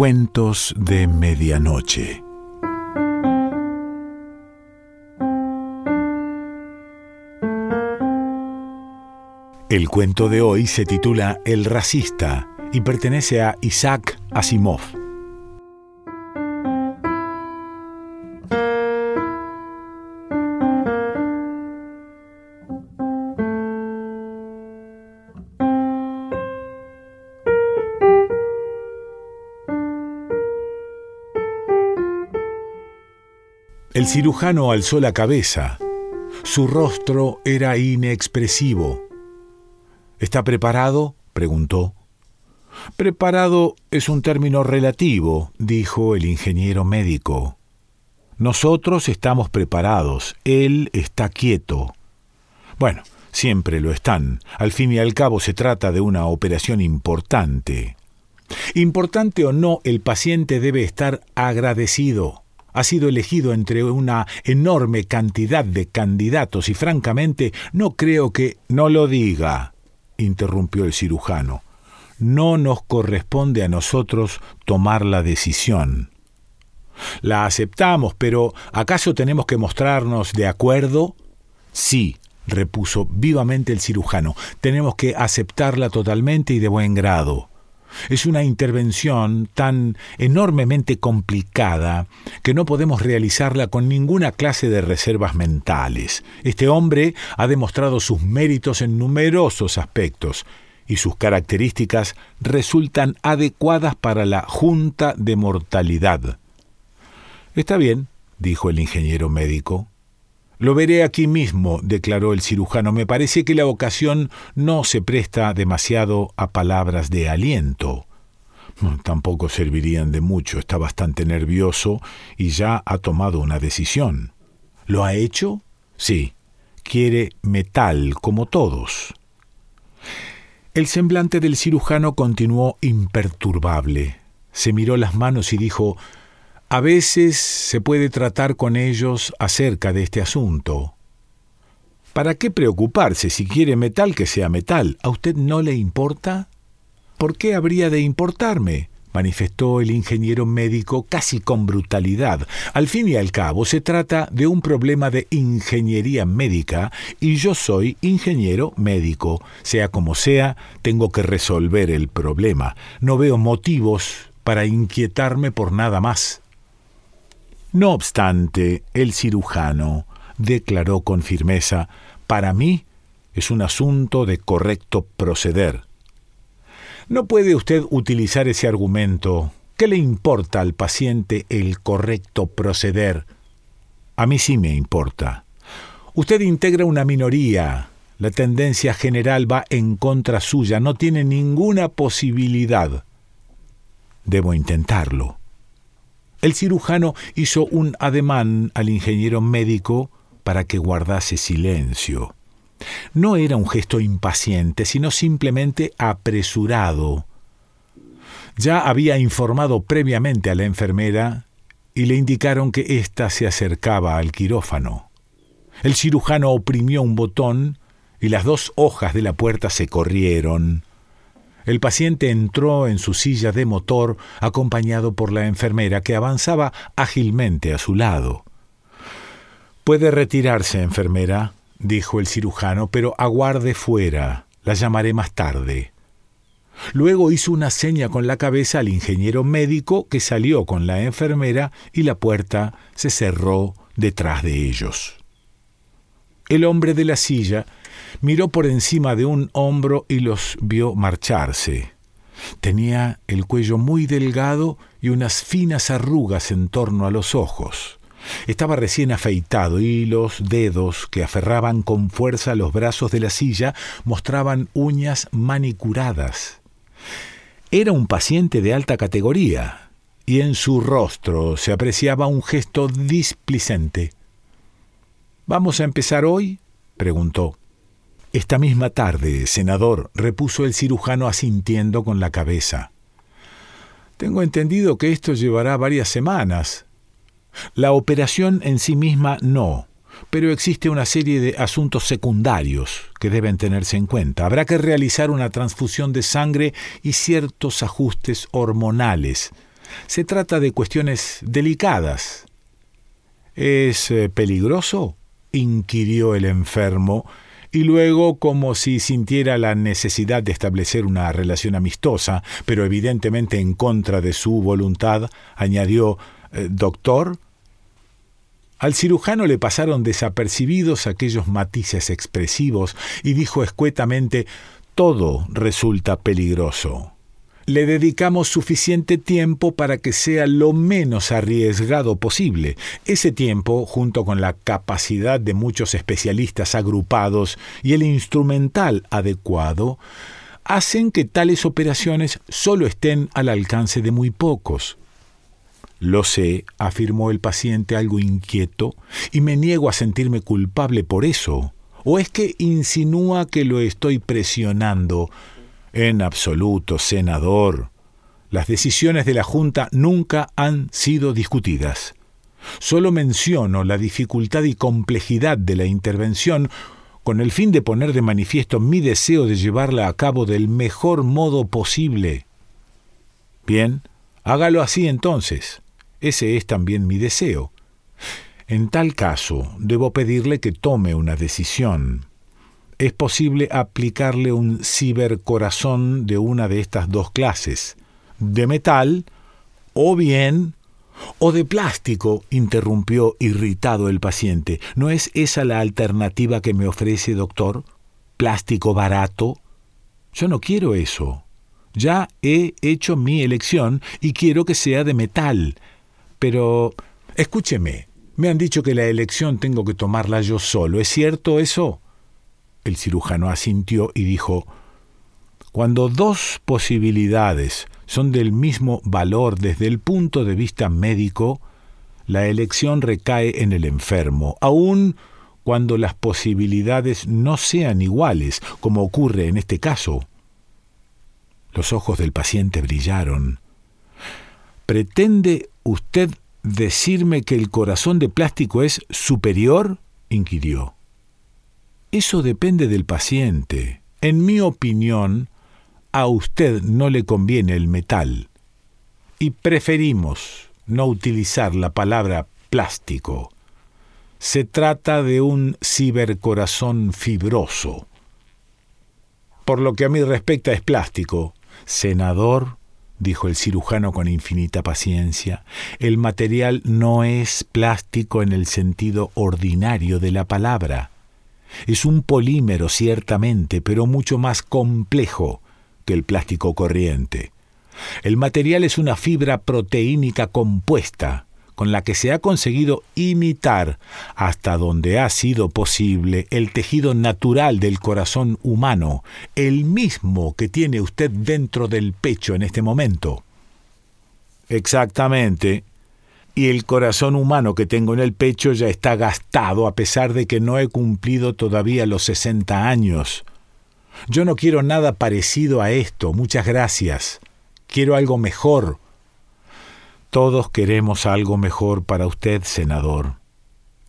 Cuentos de Medianoche. El cuento de hoy se titula El racista y pertenece a Isaac Asimov. El cirujano alzó la cabeza. Su rostro era inexpresivo. ¿Está preparado? preguntó. Preparado es un término relativo, dijo el ingeniero médico. Nosotros estamos preparados, él está quieto. Bueno, siempre lo están. Al fin y al cabo se trata de una operación importante. Importante o no, el paciente debe estar agradecido ha sido elegido entre una enorme cantidad de candidatos y francamente no creo que... No lo diga, interrumpió el cirujano. No nos corresponde a nosotros tomar la decisión. La aceptamos, pero ¿acaso tenemos que mostrarnos de acuerdo? Sí, repuso vivamente el cirujano, tenemos que aceptarla totalmente y de buen grado. Es una intervención tan enormemente complicada que no podemos realizarla con ninguna clase de reservas mentales. Este hombre ha demostrado sus méritos en numerosos aspectos y sus características resultan adecuadas para la junta de mortalidad. Está bien, dijo el ingeniero médico. Lo veré aquí mismo, declaró el cirujano. Me parece que la ocasión no se presta demasiado a palabras de aliento. Tampoco servirían de mucho. Está bastante nervioso y ya ha tomado una decisión. ¿Lo ha hecho? Sí. Quiere metal, como todos. El semblante del cirujano continuó imperturbable. Se miró las manos y dijo a veces se puede tratar con ellos acerca de este asunto. ¿Para qué preocuparse si quiere metal que sea metal? ¿A usted no le importa? ¿Por qué habría de importarme? manifestó el ingeniero médico casi con brutalidad. Al fin y al cabo se trata de un problema de ingeniería médica y yo soy ingeniero médico. Sea como sea, tengo que resolver el problema. No veo motivos para inquietarme por nada más. No obstante, el cirujano declaró con firmeza, para mí es un asunto de correcto proceder. No puede usted utilizar ese argumento. ¿Qué le importa al paciente el correcto proceder? A mí sí me importa. Usted integra una minoría. La tendencia general va en contra suya. No tiene ninguna posibilidad. Debo intentarlo. El cirujano hizo un ademán al ingeniero médico para que guardase silencio. No era un gesto impaciente, sino simplemente apresurado. Ya había informado previamente a la enfermera y le indicaron que ésta se acercaba al quirófano. El cirujano oprimió un botón y las dos hojas de la puerta se corrieron. El paciente entró en su silla de motor acompañado por la enfermera que avanzaba ágilmente a su lado. Puede retirarse, enfermera, dijo el cirujano, pero aguarde fuera. La llamaré más tarde. Luego hizo una seña con la cabeza al ingeniero médico que salió con la enfermera y la puerta se cerró detrás de ellos. El hombre de la silla miró por encima de un hombro y los vio marcharse. Tenía el cuello muy delgado y unas finas arrugas en torno a los ojos. Estaba recién afeitado y los dedos que aferraban con fuerza los brazos de la silla mostraban uñas manicuradas. Era un paciente de alta categoría y en su rostro se apreciaba un gesto displicente. ¿Vamos a empezar hoy? preguntó. Esta misma tarde, senador, repuso el cirujano asintiendo con la cabeza. Tengo entendido que esto llevará varias semanas. La operación en sí misma no, pero existe una serie de asuntos secundarios que deben tenerse en cuenta. Habrá que realizar una transfusión de sangre y ciertos ajustes hormonales. Se trata de cuestiones delicadas. ¿Es eh, peligroso? inquirió el enfermo, y luego, como si sintiera la necesidad de establecer una relación amistosa, pero evidentemente en contra de su voluntad, añadió eh, Doctor. Al cirujano le pasaron desapercibidos aquellos matices expresivos y dijo escuetamente Todo resulta peligroso le dedicamos suficiente tiempo para que sea lo menos arriesgado posible. Ese tiempo, junto con la capacidad de muchos especialistas agrupados y el instrumental adecuado, hacen que tales operaciones solo estén al alcance de muy pocos. Lo sé, afirmó el paciente algo inquieto, y me niego a sentirme culpable por eso. ¿O es que insinúa que lo estoy presionando en absoluto, senador. Las decisiones de la Junta nunca han sido discutidas. Solo menciono la dificultad y complejidad de la intervención con el fin de poner de manifiesto mi deseo de llevarla a cabo del mejor modo posible. Bien, hágalo así entonces. Ese es también mi deseo. En tal caso, debo pedirle que tome una decisión es posible aplicarle un cibercorazón de una de estas dos clases, de metal o bien o de plástico, interrumpió irritado el paciente. ¿No es esa la alternativa que me ofrece, doctor? ¿Plástico barato? Yo no quiero eso. Ya he hecho mi elección y quiero que sea de metal. Pero, escúcheme, me han dicho que la elección tengo que tomarla yo solo. ¿Es cierto eso? El cirujano asintió y dijo, Cuando dos posibilidades son del mismo valor desde el punto de vista médico, la elección recae en el enfermo, aun cuando las posibilidades no sean iguales, como ocurre en este caso. Los ojos del paciente brillaron. ¿Pretende usted decirme que el corazón de plástico es superior? inquirió. Eso depende del paciente. En mi opinión, a usted no le conviene el metal y preferimos no utilizar la palabra plástico. Se trata de un cibercorazón fibroso. Por lo que a mí respecta es plástico. Senador, dijo el cirujano con infinita paciencia, el material no es plástico en el sentido ordinario de la palabra. Es un polímero, ciertamente, pero mucho más complejo que el plástico corriente. El material es una fibra proteínica compuesta, con la que se ha conseguido imitar, hasta donde ha sido posible, el tejido natural del corazón humano, el mismo que tiene usted dentro del pecho en este momento. Exactamente, y el corazón humano que tengo en el pecho ya está gastado a pesar de que no he cumplido todavía los 60 años. Yo no quiero nada parecido a esto, muchas gracias. Quiero algo mejor. Todos queremos algo mejor para usted, senador.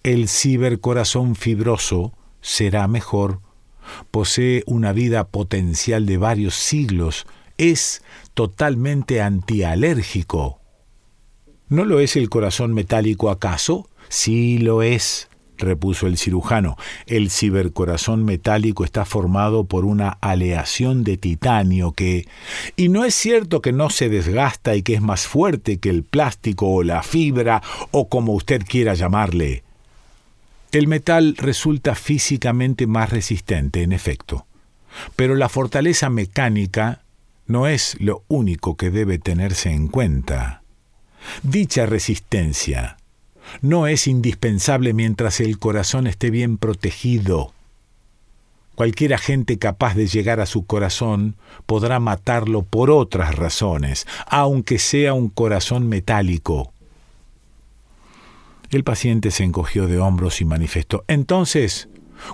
El cibercorazón fibroso será mejor. Posee una vida potencial de varios siglos. Es totalmente antialérgico. ¿No lo es el corazón metálico acaso? Sí lo es, repuso el cirujano. El cibercorazón metálico está formado por una aleación de titanio que... Y no es cierto que no se desgasta y que es más fuerte que el plástico o la fibra o como usted quiera llamarle. El metal resulta físicamente más resistente, en efecto. Pero la fortaleza mecánica no es lo único que debe tenerse en cuenta. Dicha resistencia no es indispensable mientras el corazón esté bien protegido. Cualquier agente capaz de llegar a su corazón podrá matarlo por otras razones, aunque sea un corazón metálico. El paciente se encogió de hombros y manifestó Entonces,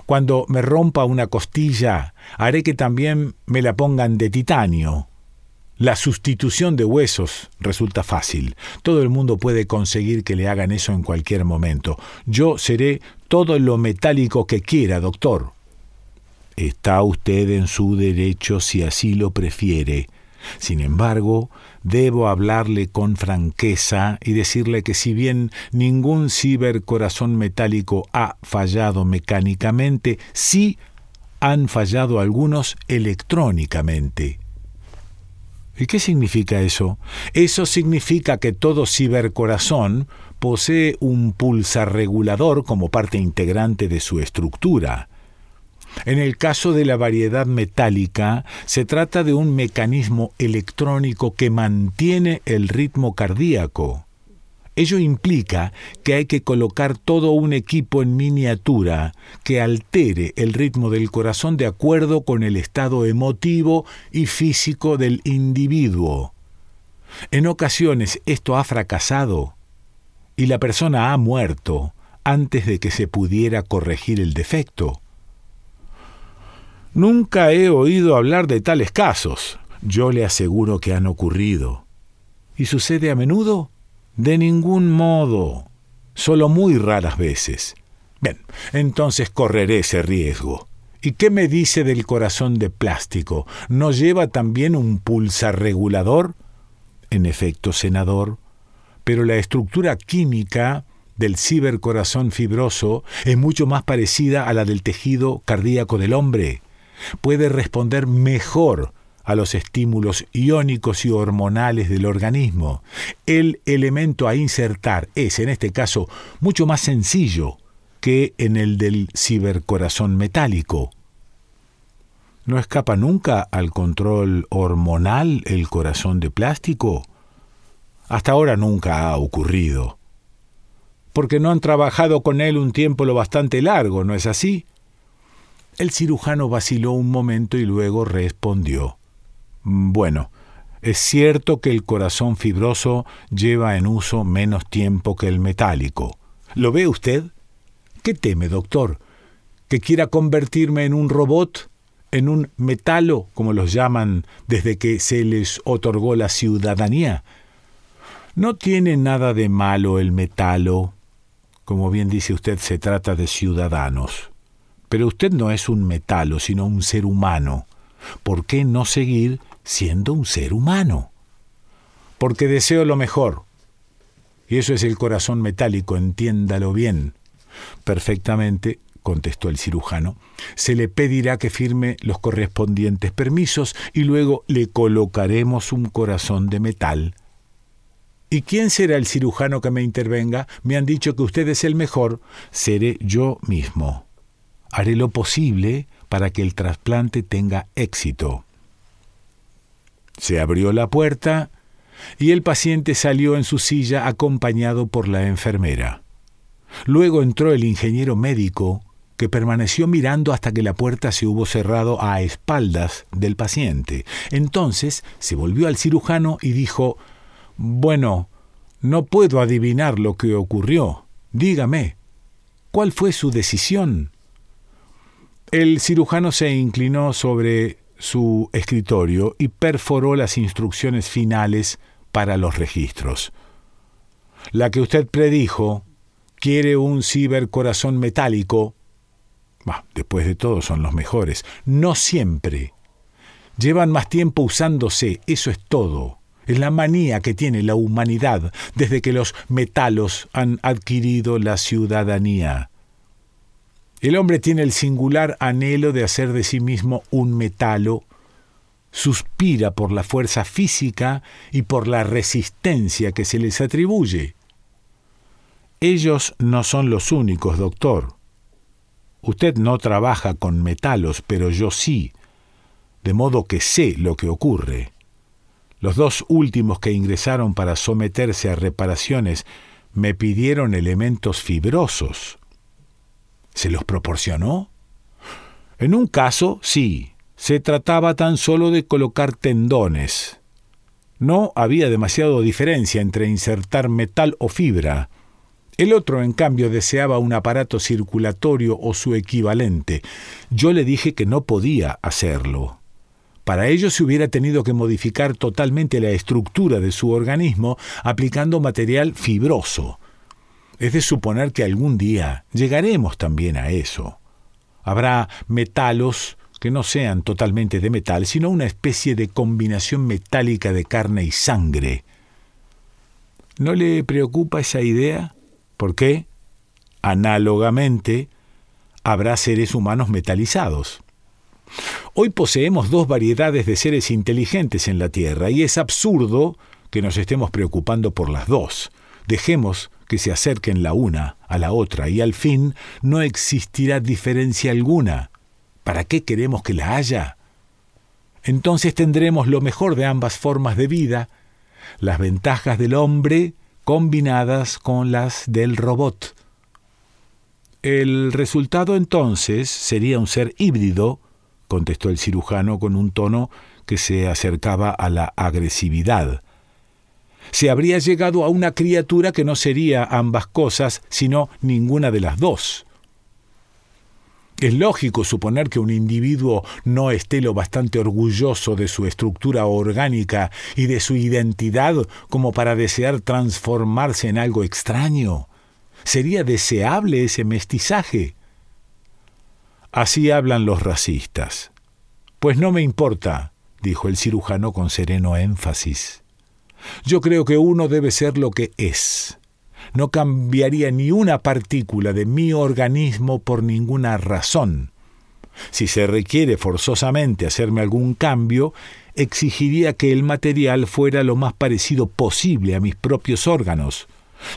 cuando me rompa una costilla, haré que también me la pongan de titanio. La sustitución de huesos resulta fácil. Todo el mundo puede conseguir que le hagan eso en cualquier momento. Yo seré todo lo metálico que quiera, doctor. Está usted en su derecho si así lo prefiere, Sin embargo, debo hablarle con franqueza y decirle que si bien ningún cibercorazón metálico ha fallado mecánicamente, sí han fallado algunos electrónicamente. ¿Y qué significa eso? Eso significa que todo cibercorazón posee un pulsar regulador como parte integrante de su estructura. En el caso de la variedad metálica, se trata de un mecanismo electrónico que mantiene el ritmo cardíaco. Ello implica que hay que colocar todo un equipo en miniatura que altere el ritmo del corazón de acuerdo con el estado emotivo y físico del individuo. En ocasiones esto ha fracasado y la persona ha muerto antes de que se pudiera corregir el defecto. Nunca he oído hablar de tales casos. Yo le aseguro que han ocurrido. ¿Y sucede a menudo? De ningún modo. Solo muy raras veces. Bien, entonces correré ese riesgo. ¿Y qué me dice del corazón de plástico? ¿No lleva también un pulsar regulador? En efecto, senador, pero la estructura química del cibercorazón fibroso es mucho más parecida a la del tejido cardíaco del hombre. Puede responder mejor a los estímulos iónicos y hormonales del organismo. El elemento a insertar es, en este caso, mucho más sencillo que en el del cibercorazón metálico. ¿No escapa nunca al control hormonal el corazón de plástico? Hasta ahora nunca ha ocurrido. Porque no han trabajado con él un tiempo lo bastante largo, ¿no es así? El cirujano vaciló un momento y luego respondió. Bueno, es cierto que el corazón fibroso lleva en uso menos tiempo que el metálico. ¿Lo ve usted? ¿Qué teme, doctor? ¿Que quiera convertirme en un robot? ¿En un metalo, como los llaman desde que se les otorgó la ciudadanía? No tiene nada de malo el metalo. Como bien dice usted, se trata de ciudadanos. Pero usted no es un metalo, sino un ser humano. ¿Por qué no seguir siendo un ser humano. Porque deseo lo mejor. Y eso es el corazón metálico, entiéndalo bien. Perfectamente, contestó el cirujano. Se le pedirá que firme los correspondientes permisos y luego le colocaremos un corazón de metal. ¿Y quién será el cirujano que me intervenga? Me han dicho que usted es el mejor. Seré yo mismo. Haré lo posible para que el trasplante tenga éxito. Se abrió la puerta y el paciente salió en su silla acompañado por la enfermera. Luego entró el ingeniero médico, que permaneció mirando hasta que la puerta se hubo cerrado a espaldas del paciente. Entonces se volvió al cirujano y dijo Bueno, no puedo adivinar lo que ocurrió. Dígame, ¿cuál fue su decisión? El cirujano se inclinó sobre su escritorio y perforó las instrucciones finales para los registros. La que usted predijo quiere un cibercorazón metálico. después de todo son los mejores. No siempre. Llevan más tiempo usándose, eso es todo. Es la manía que tiene la humanidad desde que los metalos han adquirido la ciudadanía. El hombre tiene el singular anhelo de hacer de sí mismo un metalo, suspira por la fuerza física y por la resistencia que se les atribuye. Ellos no son los únicos, doctor. Usted no trabaja con metalos, pero yo sí, de modo que sé lo que ocurre. Los dos últimos que ingresaron para someterse a reparaciones me pidieron elementos fibrosos. ¿Se los proporcionó? En un caso, sí, se trataba tan solo de colocar tendones. No había demasiado diferencia entre insertar metal o fibra. El otro, en cambio, deseaba un aparato circulatorio o su equivalente. Yo le dije que no podía hacerlo. Para ello se hubiera tenido que modificar totalmente la estructura de su organismo aplicando material fibroso. Es de suponer que algún día llegaremos también a eso. Habrá metalos que no sean totalmente de metal, sino una especie de combinación metálica de carne y sangre. ¿No le preocupa esa idea? ¿Por qué? Análogamente, habrá seres humanos metalizados. Hoy poseemos dos variedades de seres inteligentes en la Tierra y es absurdo que nos estemos preocupando por las dos. Dejemos que se acerquen la una a la otra y al fin no existirá diferencia alguna. ¿Para qué queremos que la haya? Entonces tendremos lo mejor de ambas formas de vida, las ventajas del hombre combinadas con las del robot. El resultado entonces sería un ser híbrido, contestó el cirujano con un tono que se acercaba a la agresividad. Se habría llegado a una criatura que no sería ambas cosas, sino ninguna de las dos. Es lógico suponer que un individuo no esté lo bastante orgulloso de su estructura orgánica y de su identidad como para desear transformarse en algo extraño. ¿Sería deseable ese mestizaje? Así hablan los racistas. Pues no me importa, dijo el cirujano con sereno énfasis. Yo creo que uno debe ser lo que es. No cambiaría ni una partícula de mi organismo por ninguna razón. Si se requiere forzosamente hacerme algún cambio, exigiría que el material fuera lo más parecido posible a mis propios órganos.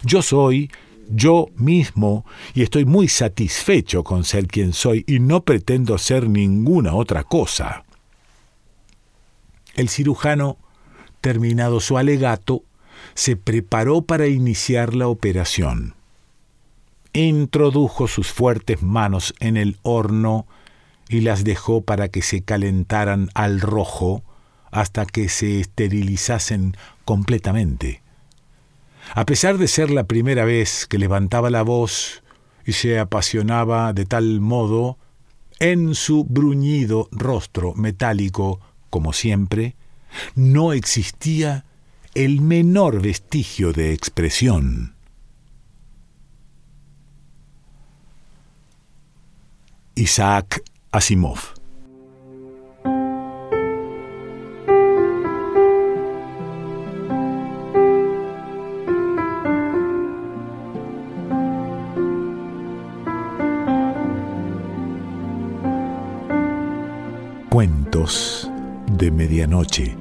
Yo soy yo mismo y estoy muy satisfecho con ser quien soy y no pretendo ser ninguna otra cosa. El cirujano, terminado su alegato, se preparó para iniciar la operación. Introdujo sus fuertes manos en el horno y las dejó para que se calentaran al rojo hasta que se esterilizasen completamente. A pesar de ser la primera vez que levantaba la voz y se apasionaba de tal modo, en su bruñido rostro metálico, como siempre, no existía el menor vestigio de expresión. Isaac Asimov Cuentos de Medianoche.